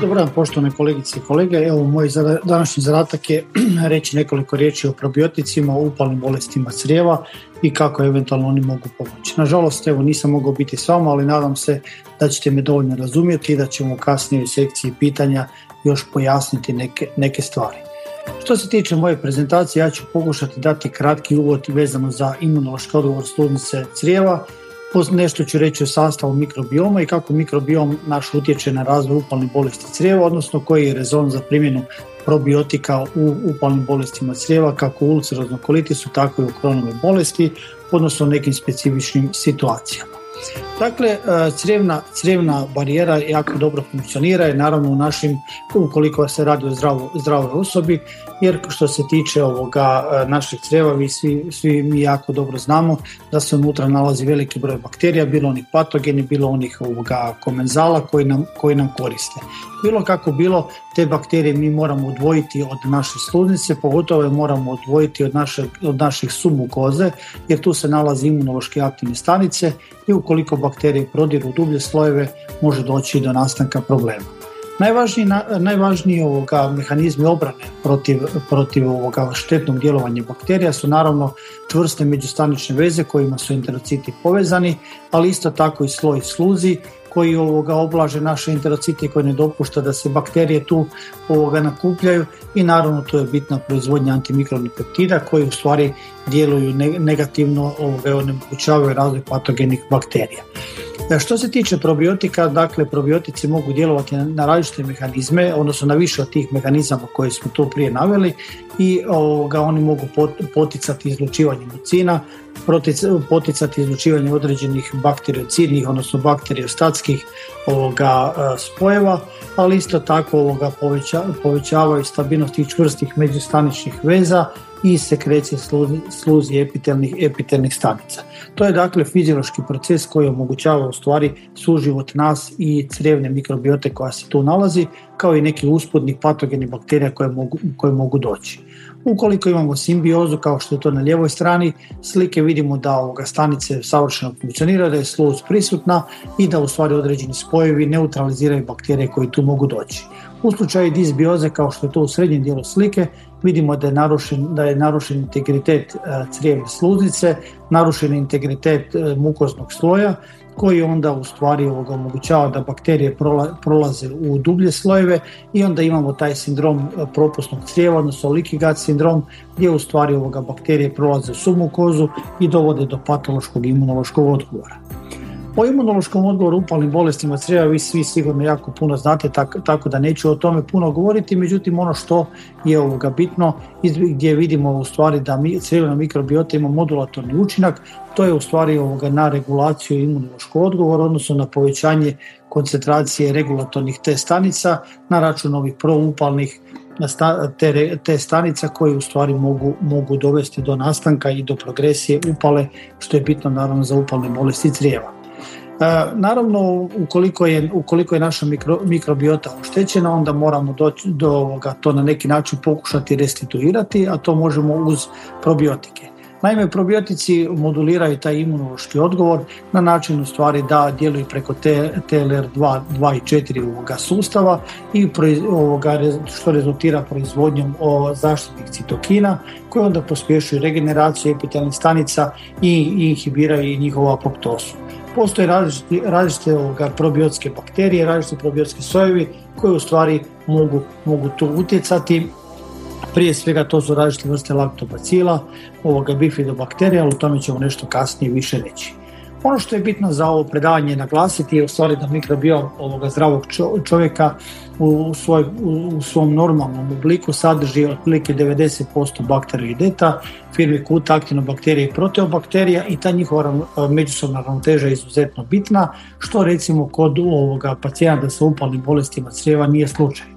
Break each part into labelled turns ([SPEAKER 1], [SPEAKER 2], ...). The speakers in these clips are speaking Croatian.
[SPEAKER 1] Dobar dan, poštovane kolegice i kolege. Evo, moj današnji zadatak je reći nekoliko riječi o probioticima, o upalnim bolestima crijeva i kako eventualno oni mogu pomoći. Nažalost, evo, nisam mogao biti s vama, ali nadam se da ćete me dovoljno razumjeti i da ćemo kasnije u sekciji pitanja još pojasniti neke, neke stvari. Što se tiče moje prezentacije, ja ću pokušati dati kratki uvod vezano za imunološki odgovor sluznice crijeva, Nešto ću reći o sastavu mikrobioma i kako mikrobiom naš utječe na razvoj upalnih bolesti crijeva, odnosno koji je rezon za primjenu probiotika u upalnim bolestima crijeva, kako u ulceroznom kolitisu, tako i u kronove bolesti, odnosno u nekim specifičnim situacijama. Dakle, e, crijevna, crijevna barijera jako dobro funkcionira i naravno u našim, ukoliko se radi o zdravo, zdravoj osobi, jer što se tiče ovoga e, našeg crijeva, vi svi, svi mi jako dobro znamo da se unutra nalazi veliki broj bakterija, bilo onih patogeni, bilo onih ovoga komenzala koji nam, koji nam koriste. Bilo kako bilo, te bakterije mi moramo odvojiti od naše sluznice, pogotovo je moramo odvojiti od, naše, od naših submukoze, jer tu se nalazi imunološke aktivne stanice i ukoliko bakterije prodiru dublje slojeve, može doći do nastanka problema. Najvažniji, najvažniji ovoga mehanizmi obrane protiv, protiv ovoga štetnog djelovanja bakterija su naravno čvrste međustanične veze kojima su enterociti povezani, ali isto tako i sloj sluzi koji ovoga oblaže naše enterocite koji ne dopušta da se bakterije tu ovoga nakupljaju i naravno tu je bitna proizvodnja antimikrobnih peptida koji u stvari djeluju negativno ovoga onemogućavaju razvoj patogenih bakterija. E, što se tiče probiotika, dakle probiotici mogu djelovati na različite mehanizme, odnosno na više od tih mehanizama koje smo tu prije naveli i ovoga, oni mogu poticati izlučivanje mucina, poticati izlučivanje određenih bakteriocidnih, odnosno bakteriostatskih ovoga, e, spojeva, ali isto tako ovoga povećavaju stabilnost tih čvrstih međustaničnih veza i sekrecije sluzi epitelnih, epitelnih stanica. To je dakle fiziološki proces koji omogućava u stvari suživot nas i crijevne mikrobiote koja se tu nalazi, kao i neki uspodnih patogenih bakterija koje mogu, koje mogu doći. Ukoliko imamo simbiozu kao što je to na lijevoj strani slike vidimo da ovoga stanice savršeno funkcionira, da je sluz prisutna i da u stvari određeni spojevi neutraliziraju bakterije koje tu mogu doći. U slučaju disbioze kao što je to u srednjem dijelu slike vidimo da je narušen, da je narušen integritet e, crijevne sluznice, narušen integritet e, mukoznog sloja koji onda u stvari omogućava da bakterije prolaze u dublje slojeve i onda imamo taj sindrom e, propusnog crijeva, odnosno leaky gut sindrom gdje u stvari ovoga bakterije prolaze u submukozu i dovode do patološkog imunološkog odgovora. O imunološkom odgovoru upalnim bolestima crijeva vi svi sigurno jako puno znate, tako, da neću o tome puno govoriti, međutim ono što je ovoga bitno gdje vidimo u stvari da mi, crijevna mikrobiota ima modulatorni učinak, to je u stvari ovoga na regulaciju imunološkog odgovora, odnosno na povećanje koncentracije regulatornih T stanica na račun ovih proupalnih te, te stanica koje u stvari mogu, mogu dovesti do nastanka i do progresije upale, što je bitno naravno za upalne bolesti crijeva. E, naravno, ukoliko je, ukoliko je naša mikro, mikrobiota oštećena, onda moramo doći do ovoga, to na neki način pokušati restituirati, a to možemo uz probiotike. Naime, probiotici moduliraju taj imunološki odgovor na način u stvari da djeluju preko TLR2 2 i 4 ovoga sustava i ovoga, što rezultira proizvodnjom o zaštitnih citokina koji onda pospješuju regeneraciju epitelnih stanica i inhibiraju njihovu apoptosu. Postoje različite, različite ovoga, probiotske bakterije, različite probiotske sojevi koji u stvari mogu, mogu tu utjecati. Prije svega to su različite vrste laktobacila, ovoga bifidobakterija, ali o tome ćemo nešto kasnije više reći. Ono što je bitno za ovo predavanje naglasiti je u stvari da mikrobiom ovoga zdravog čovjeka u, svoj, u svom normalnom obliku sadrži otprilike 90% bakteroideta, firmi kut, aktinobakterija i proteobakterija i ta njihova međusobna ravnoteža je izuzetno bitna, što recimo kod ovoga pacijenta sa upalnim bolestima crijeva nije slučaj.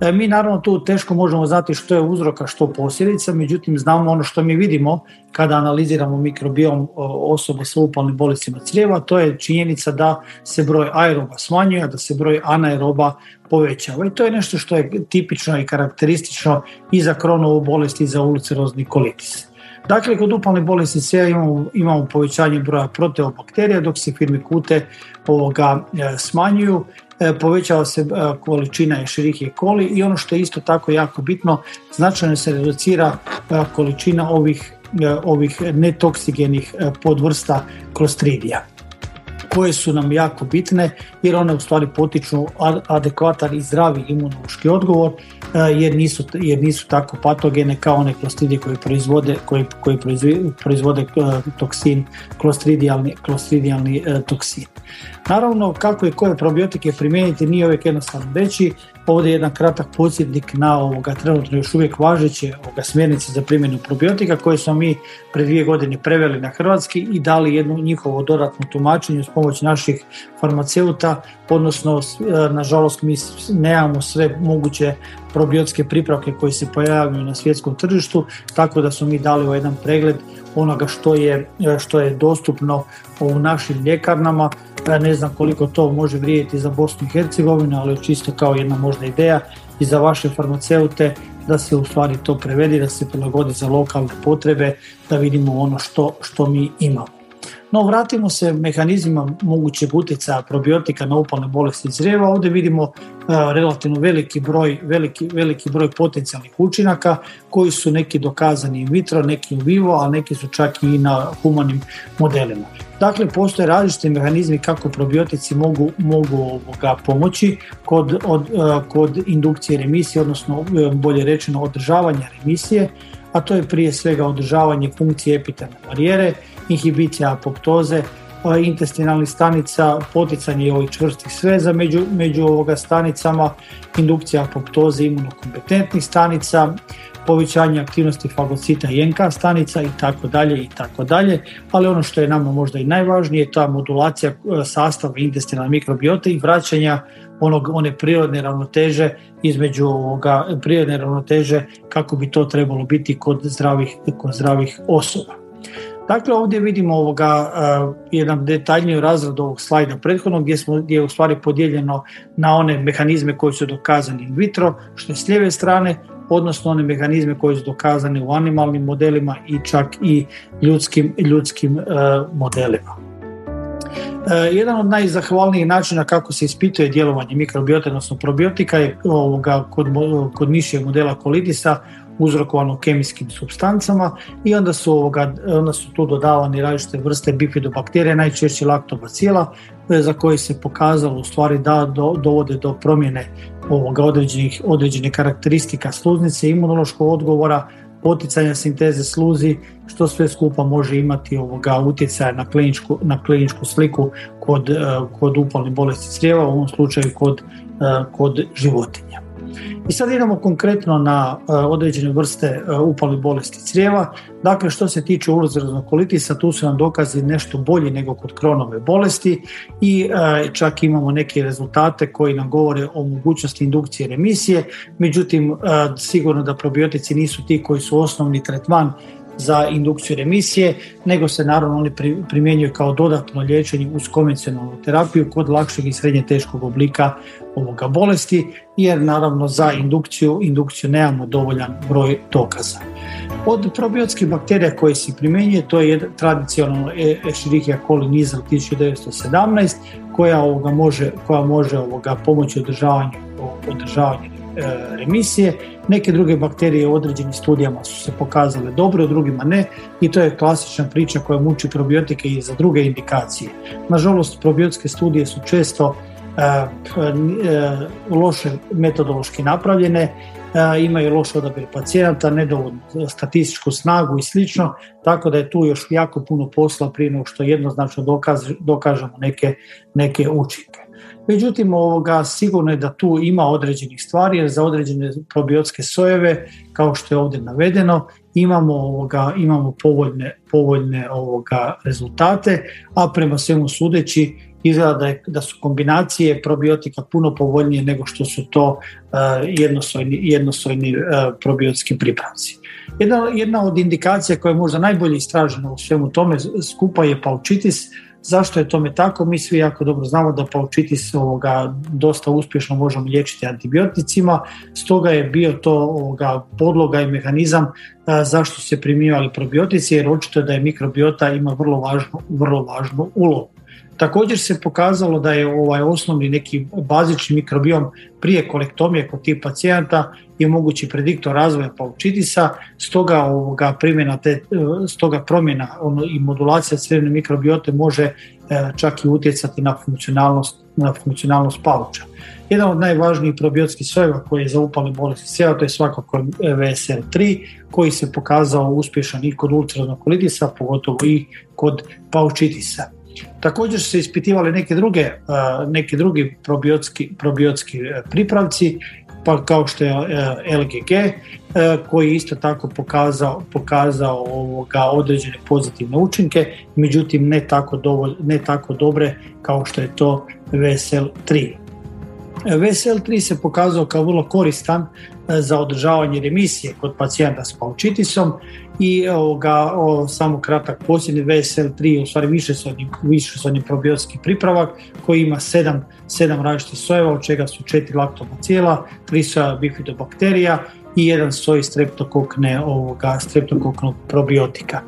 [SPEAKER 1] E, mi naravno tu teško možemo znati što je uzroka, što posljedica, međutim znamo ono što mi vidimo kada analiziramo mikrobiom osoba sa upalnim bolestima crijeva, to je činjenica da se broj aeroba smanjuje, da se broj anaeroba povećava. I to je nešto što je tipično i karakteristično i za kronovu bolest i za ulcerozni kolitis. Dakle, kod upalne bolesti crijeva imamo, imamo povećanje broja proteobakterija, dok se firmikute ovoga e, smanjuju E, povećava se e, količina Escherichia coli i ono što je isto tako jako bitno, značajno se reducira e, količina ovih, ovih netoksigenih podvrsta klostridija koje su nam jako bitne jer one u stvari potiču adekvatan i zdravi imunološki odgovor jer nisu, jer nisu tako patogene kao one klostridije koje proizvode, koji, koji proizvode toksin, klostridijalni, klostridijalni toksin. Naravno, kako i koje probiotike primijeniti nije uvijek jednostavno reći. Ovdje je jedan kratak podsjetnik na ovoga trenutno još uvijek važeće ovoga smjernice za primjenu probiotika koje smo mi pre dvije godine preveli na hrvatski i dali jednu njihovo dodatno tumačenje s pomoć naših farmaceuta, odnosno e, nažalost mi nemamo sve moguće probiotske pripravke koji se pojavljuju na svjetskom tržištu, tako da smo mi dali ovaj jedan pregled onoga što je, e, što je dostupno u našim ljekarnama. Ja ne znam koliko to može vrijediti za Bosnu i Hercegovinu, ali čisto kao jedna možda ideja i za vaše farmaceute da se u stvari to prevedi, da se prilagodi za lokalne potrebe, da vidimo ono što, što mi imamo. No, vratimo se mehanizmima mogućeg utjecaja probiotika na upalne bolesti crijeva. Ovdje vidimo e, relativno veliki broj, veliki, veliki broj potencijalnih učinaka koji su neki dokazani in vitro, neki in vivo, a neki su čak i na humanim modelima. Dakle, postoje različiti mehanizmi kako probiotici mogu, mogu ovoga pomoći kod, od, e, kod indukcije remisije, odnosno e, bolje rečeno održavanja remisije, a to je prije svega održavanje funkcije epitelne barijere, inhibicija apoptoze, intestinalnih stanica, poticanje ovih čvrstih sveza među, među ovoga stanicama, indukcija apoptoze imunokompetentnih stanica, povećanje aktivnosti fagocita i NK stanica i tako dalje i tako dalje, ali ono što je nama možda i najvažnije je ta modulacija e, sastava intestinalne mikrobiote i vraćanja onog, one prirodne ravnoteže između ovoga prirodne ravnoteže kako bi to trebalo biti kod zdravih, kod zdravih osoba. Dakle, ovdje vidimo ovoga, uh, jedan detaljniji razrad ovog slajda prethodnog gdje, smo, gdje je u stvari podijeljeno na one mehanizme koji su dokazani in vitro, što je s lijeve strane, odnosno one mehanizme koji su dokazani u animalnim modelima i čak i ljudskim, ljudskim uh, modelima. Uh, jedan od najzahvalnijih načina kako se ispituje djelovanje mikrobiota, odnosno probiotika je ovoga, kod, kod mišijeg modela kolitisa uzrokovano kemijskim substancama i onda su, ovoga, onda su tu dodavani različite vrste bifidobakterija, najčešće laktobacila, e, za koje se pokazalo u stvari da do, dovode do promjene ovoga određenih, određenih karakteristika sluznice, imunološkog odgovora, poticanja sinteze sluzi, što sve skupa može imati ovoga utjecaja na kliničku, na kliničku sliku kod, e, kod upalne bolesti crijeva, u ovom slučaju kod, e, kod životinja. I sad idemo konkretno na e, određene vrste e, upali bolesti crijeva. Dakle, što se tiče ulozeroznog kolitisa, tu su nam dokazi nešto bolji nego kod kronove bolesti i e, čak imamo neke rezultate koji nam govore o mogućnosti indukcije remisije. Međutim, sigurno da probiotici nisu ti koji su osnovni tretman za indukciju remisije, nego se naravno oni primjenjuju kao dodatno liječenje uz konvencionalnu terapiju kod lakšeg i srednje teškog oblika ovoga bolesti, jer naravno za indukciju, indukciju nemamo dovoljan broj dokaza. Od probiotskih bakterija koje se primjenjuje, to je tradicionalno e- Escherichia coli niza 1917, koja, ovoga može, koja može ovoga pomoći održavanju, održavanju remisije. Neke druge bakterije u određenim studijama su se pokazale dobro, drugima ne i to je klasična priča koja muči probiotike i za druge indikacije. Nažalost, probiotske studije su često e, e, loše metodološki napravljene, imaju loš odabir pacijenata, nedovoljnu statističku snagu i slično, tako da je tu još jako puno posla prije nego što jednoznačno dokažemo neke, neke učinke. Međutim, ovoga, sigurno je da tu ima određenih stvari, jer za određene probiotske sojeve, kao što je ovdje navedeno, imamo, ovoga, imamo povoljne, povoljne ovoga rezultate, a prema svemu sudeći izgleda da, je, da su kombinacije probiotika puno povoljnije nego što su to uh, jednosojni, uh, probiotski pripravci. Jedna, jedna od indikacija koja je možda najbolje istražena u svemu tome skupa je paučitis, Zašto je tome tako? Mi svi jako dobro znamo da paučitis ovoga dosta uspješno možemo liječiti antibioticima, stoga je bio to ovoga podloga i mehanizam zašto se primijevali probiotici, jer očito da je mikrobiota ima vrlo važnu, vrlo važnu ulogu. Također se pokazalo da je ovaj osnovni neki bazični mikrobiom prije kolektomije kod tih pacijenata je mogući prediktor razvoja paučitisa, stoga ovoga primjena te, stoga promjena ono, i modulacija crevne mikrobiote može e, čak i utjecati na funkcionalnost, na funkcionalnost pauča. Jedan od najvažnijih probiotskih sojeva koji je za upalne bolesti crijeva to je svakako VSL3 koji se pokazao uspješan i kod ulceraznog kolitisa, pogotovo i kod paučitisa. Također su se ispitivali neke druge, neke drugi probiotski, probiotski e, pripravci, pa kao što je e, LGG, e, koji je isto tako pokazao, pokazao ovoga određene pozitivne učinke, međutim ne tako, dovolj, ne tako dobre kao što je to VSL3. VSL3 se pokazao kao vrlo koristan za održavanje remisije kod pacijenta s paučitisom i ovoga, o, samo kratak posjedni VSL3 u stvari više višesodni probiotski pripravak koji ima sedam, sedam različitih sojeva od čega su četiri laktobacijela, tri soja bifidobakterija i jedan soj streptokokne ovoga streptokoknog probiotika.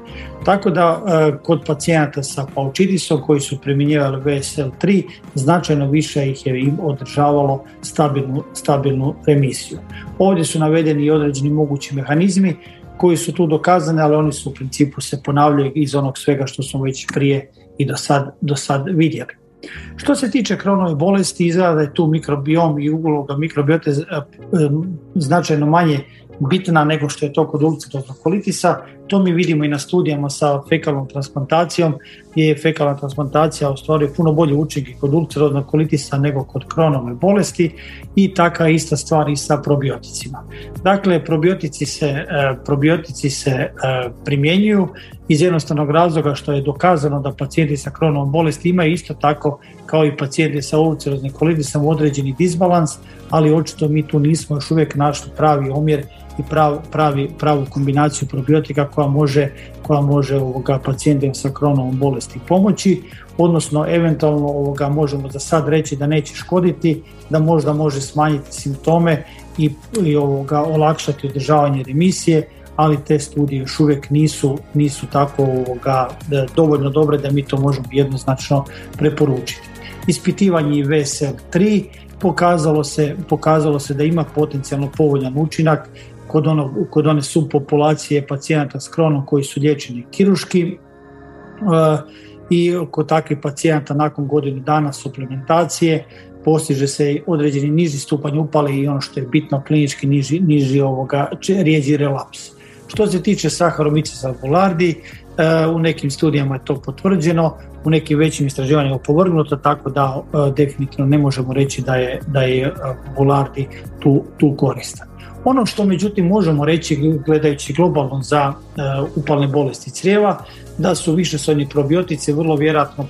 [SPEAKER 1] Tako da e, kod pacijenata sa paučitisom koji su primjenjivali VSL3 značajno više ih je im održavalo stabilnu, stabilnu remisiju. Ovdje su navedeni i određeni mogući mehanizmi koji su tu dokazani, ali oni su u principu se ponavljaju iz onog svega što smo već prije i do sad, do sad vidjeli. Što se tiče kronove bolesti, izgleda da je tu mikrobiom i uloga mikrobiote e, e, značajno manje bitna nego što je to kod ulceraznog kolitisa. To mi vidimo i na studijama sa fekalnom transplantacijom, gdje je fekalna transplantacija ostvaruje puno bolje učinke kod ulceraznog kolitisa nego kod kronove bolesti i taka ista stvar i sa probioticima. Dakle, probiotici se, e, probiotici se e, primjenjuju iz jednostavnog razloga što je dokazano da pacijenti sa kronovom bolesti imaju isto tako kao i pacijenti sa ulceroznim kolitisom određeni disbalans, ali očito mi tu nismo još uvijek našli pravi omjer i prav, pravi, pravu kombinaciju probiotika koja može, koja može ovoga pacijentima sa kronovom bolesti pomoći, odnosno eventualno ovoga možemo za sad reći da neće škoditi, da možda može smanjiti simptome i, i ovoga olakšati održavanje remisije, ali te studije još uvijek nisu, nisu tako ovoga, dovoljno dobre da mi to možemo jednoznačno preporučiti. Ispitivanje VSL3 pokazalo se, pokazalo se da ima potencijalno povoljan učinak kod, ono, kod one subpopulacije pacijenata s kronom koji su liječeni kiruški uh, i kod takvih pacijenata nakon godinu dana suplementacije postiže se određeni niži stupanj upale i ono što je bitno klinički niži, niži ovoga, rijeđi relaps. Što se tiče saharomice albulardi, uh, u nekim studijama je to potvrđeno, u nekim većim istraživanjima povrgnuto, tako da uh, definitivno ne možemo reći da je, da je bulardi tu, tu koristan. Ono što međutim možemo reći gledajući globalno za uh, upalne bolesti crijeva, da su višesojni probiotici vrlo vjerojatno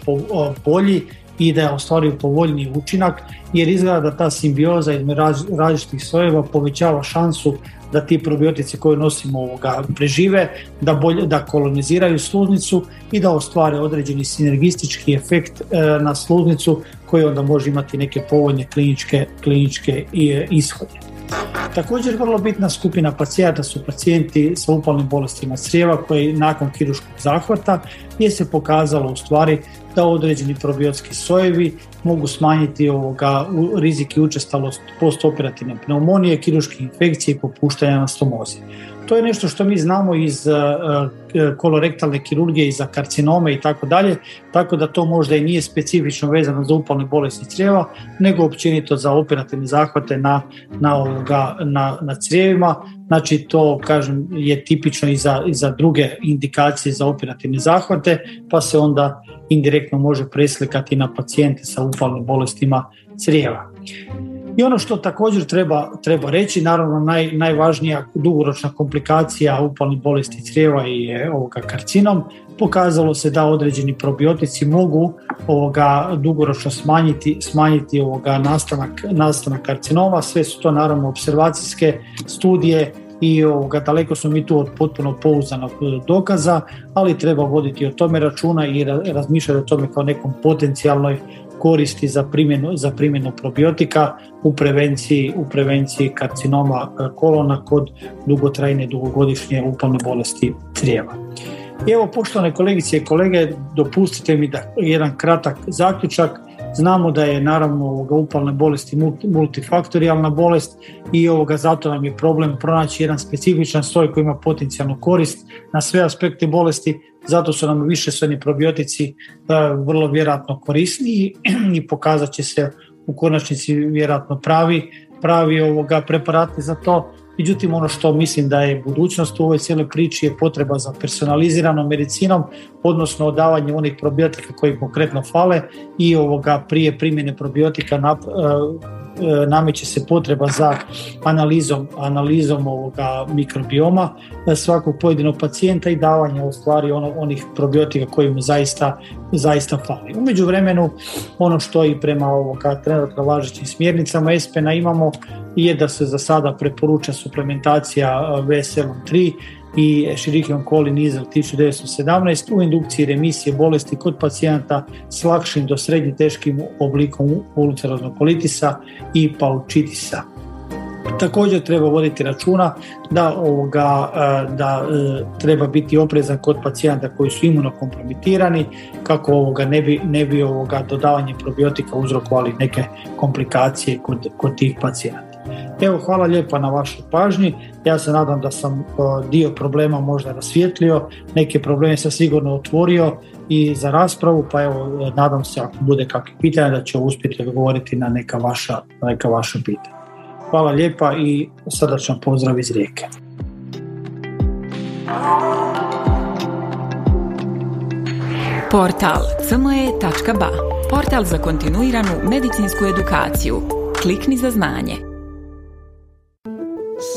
[SPEAKER 1] bolji i da ostvaruju povoljniji učinak jer izgleda da ta simbioza između različitih sojeva povećava šansu da ti probiotici koje nosimo ovoga prežive, da, bolje, da koloniziraju sluznicu i da ostvare određeni sinergistički efekt e, na sluznicu koji onda može imati neke povoljne kliničke, kliničke ishode. Također vrlo bitna skupina pacijenata su pacijenti sa upalnim bolestima crijeva koji nakon kiruškog zahvata gdje se pokazalo u stvari da određeni probiotski sojevi mogu smanjiti ovoga rizik i učestalost postoperativne pneumonije, kiruške infekcije i popuštanja na stomozi. To je nešto što mi znamo iz uh, uh, kolorektalne kirurgije i za karcinome i tako dalje, tako da to možda i nije specifično vezano za upalne bolesti crijeva, nego općenito za operativne zahvate na, na, ovoga, na, na crijevima. Znači to kažem je tipično i za, i za druge indikacije za operativne zahvate, pa se onda indirektno može preslikati na pacijente sa upalnim bolestima crijeva. I ono što također treba, treba reći, naravno naj, najvažnija dugoročna komplikacija upalnih bolesti crijeva i je ovoga karcinom, pokazalo se da određeni probiotici mogu ovoga dugoročno smanjiti, smanjiti ovoga nastanak, nastanak karcinoma. Sve su to naravno observacijske studije i ovoga, daleko smo mi tu od potpuno pouzdanog dokaza, ali treba voditi o tome računa i razmišljati o tome kao nekom potencijalnoj koristi za primjenu, za primjenu probiotika u prevenciji, u prevenciji karcinoma kolona kod dugotrajne dugogodišnje upalne bolesti crijeva. Evo, poštovane kolegice i kolege, dopustite mi da jedan kratak zaključak. Znamo da je naravno ovoga upalne bolesti multifaktorijalna bolest i ovoga zato nam je problem pronaći jedan specifičan soj koji ima potencijalnu korist na sve aspekte bolesti, zato su nam više sojni probiotici e, vrlo vjerojatno korisniji i pokazat će se u konačnici vjerojatno pravi, pravi ovoga preparati za to Međutim, ono što mislim da je budućnost u ovoj cijeloj priči je potreba za personaliziranom medicinom, odnosno odavanje onih probiotika koji konkretno fale i ovoga prije primjene probiotika na, E, nameće se potreba za analizom, analizom ovoga mikrobioma e, svakog pojedinog pacijenta i davanje u stvari ono, onih probiotika koji mu zaista, zaista fali. U međuvremenu ono što i prema ovoga trenutno važećim smjernicama ESPENA imamo je da se za sada preporuča suplementacija VSL 3 i Escherichia coli nizel 1917 u indukciji remisije bolesti kod pacijenata s lakšim do srednje teškim oblikom ulceroznog kolitisa i paučitisa. Također treba voditi računa da, ovoga, e, da e, treba biti oprezan kod pacijenata koji su imunokompromitirani kako ovoga ne bi, ne bi ovoga dodavanje probiotika uzrokovali neke komplikacije kod, kod tih pacijenata. Evo, hvala lijepa na vašoj pažnji. Ja se nadam da sam dio problema možda rasvijetlio, neke probleme sam sigurno otvorio i za raspravu, pa evo, nadam se ako bude kakvih pitanja da će uspjeti odgovoriti na neka vaša, neka vaša pitanja. Hvala lijepa i srdačan pozdrav iz Rijeke.
[SPEAKER 2] Portal cme.ba Portal za kontinuiranu medicinsku edukaciju. Klikni za znanje.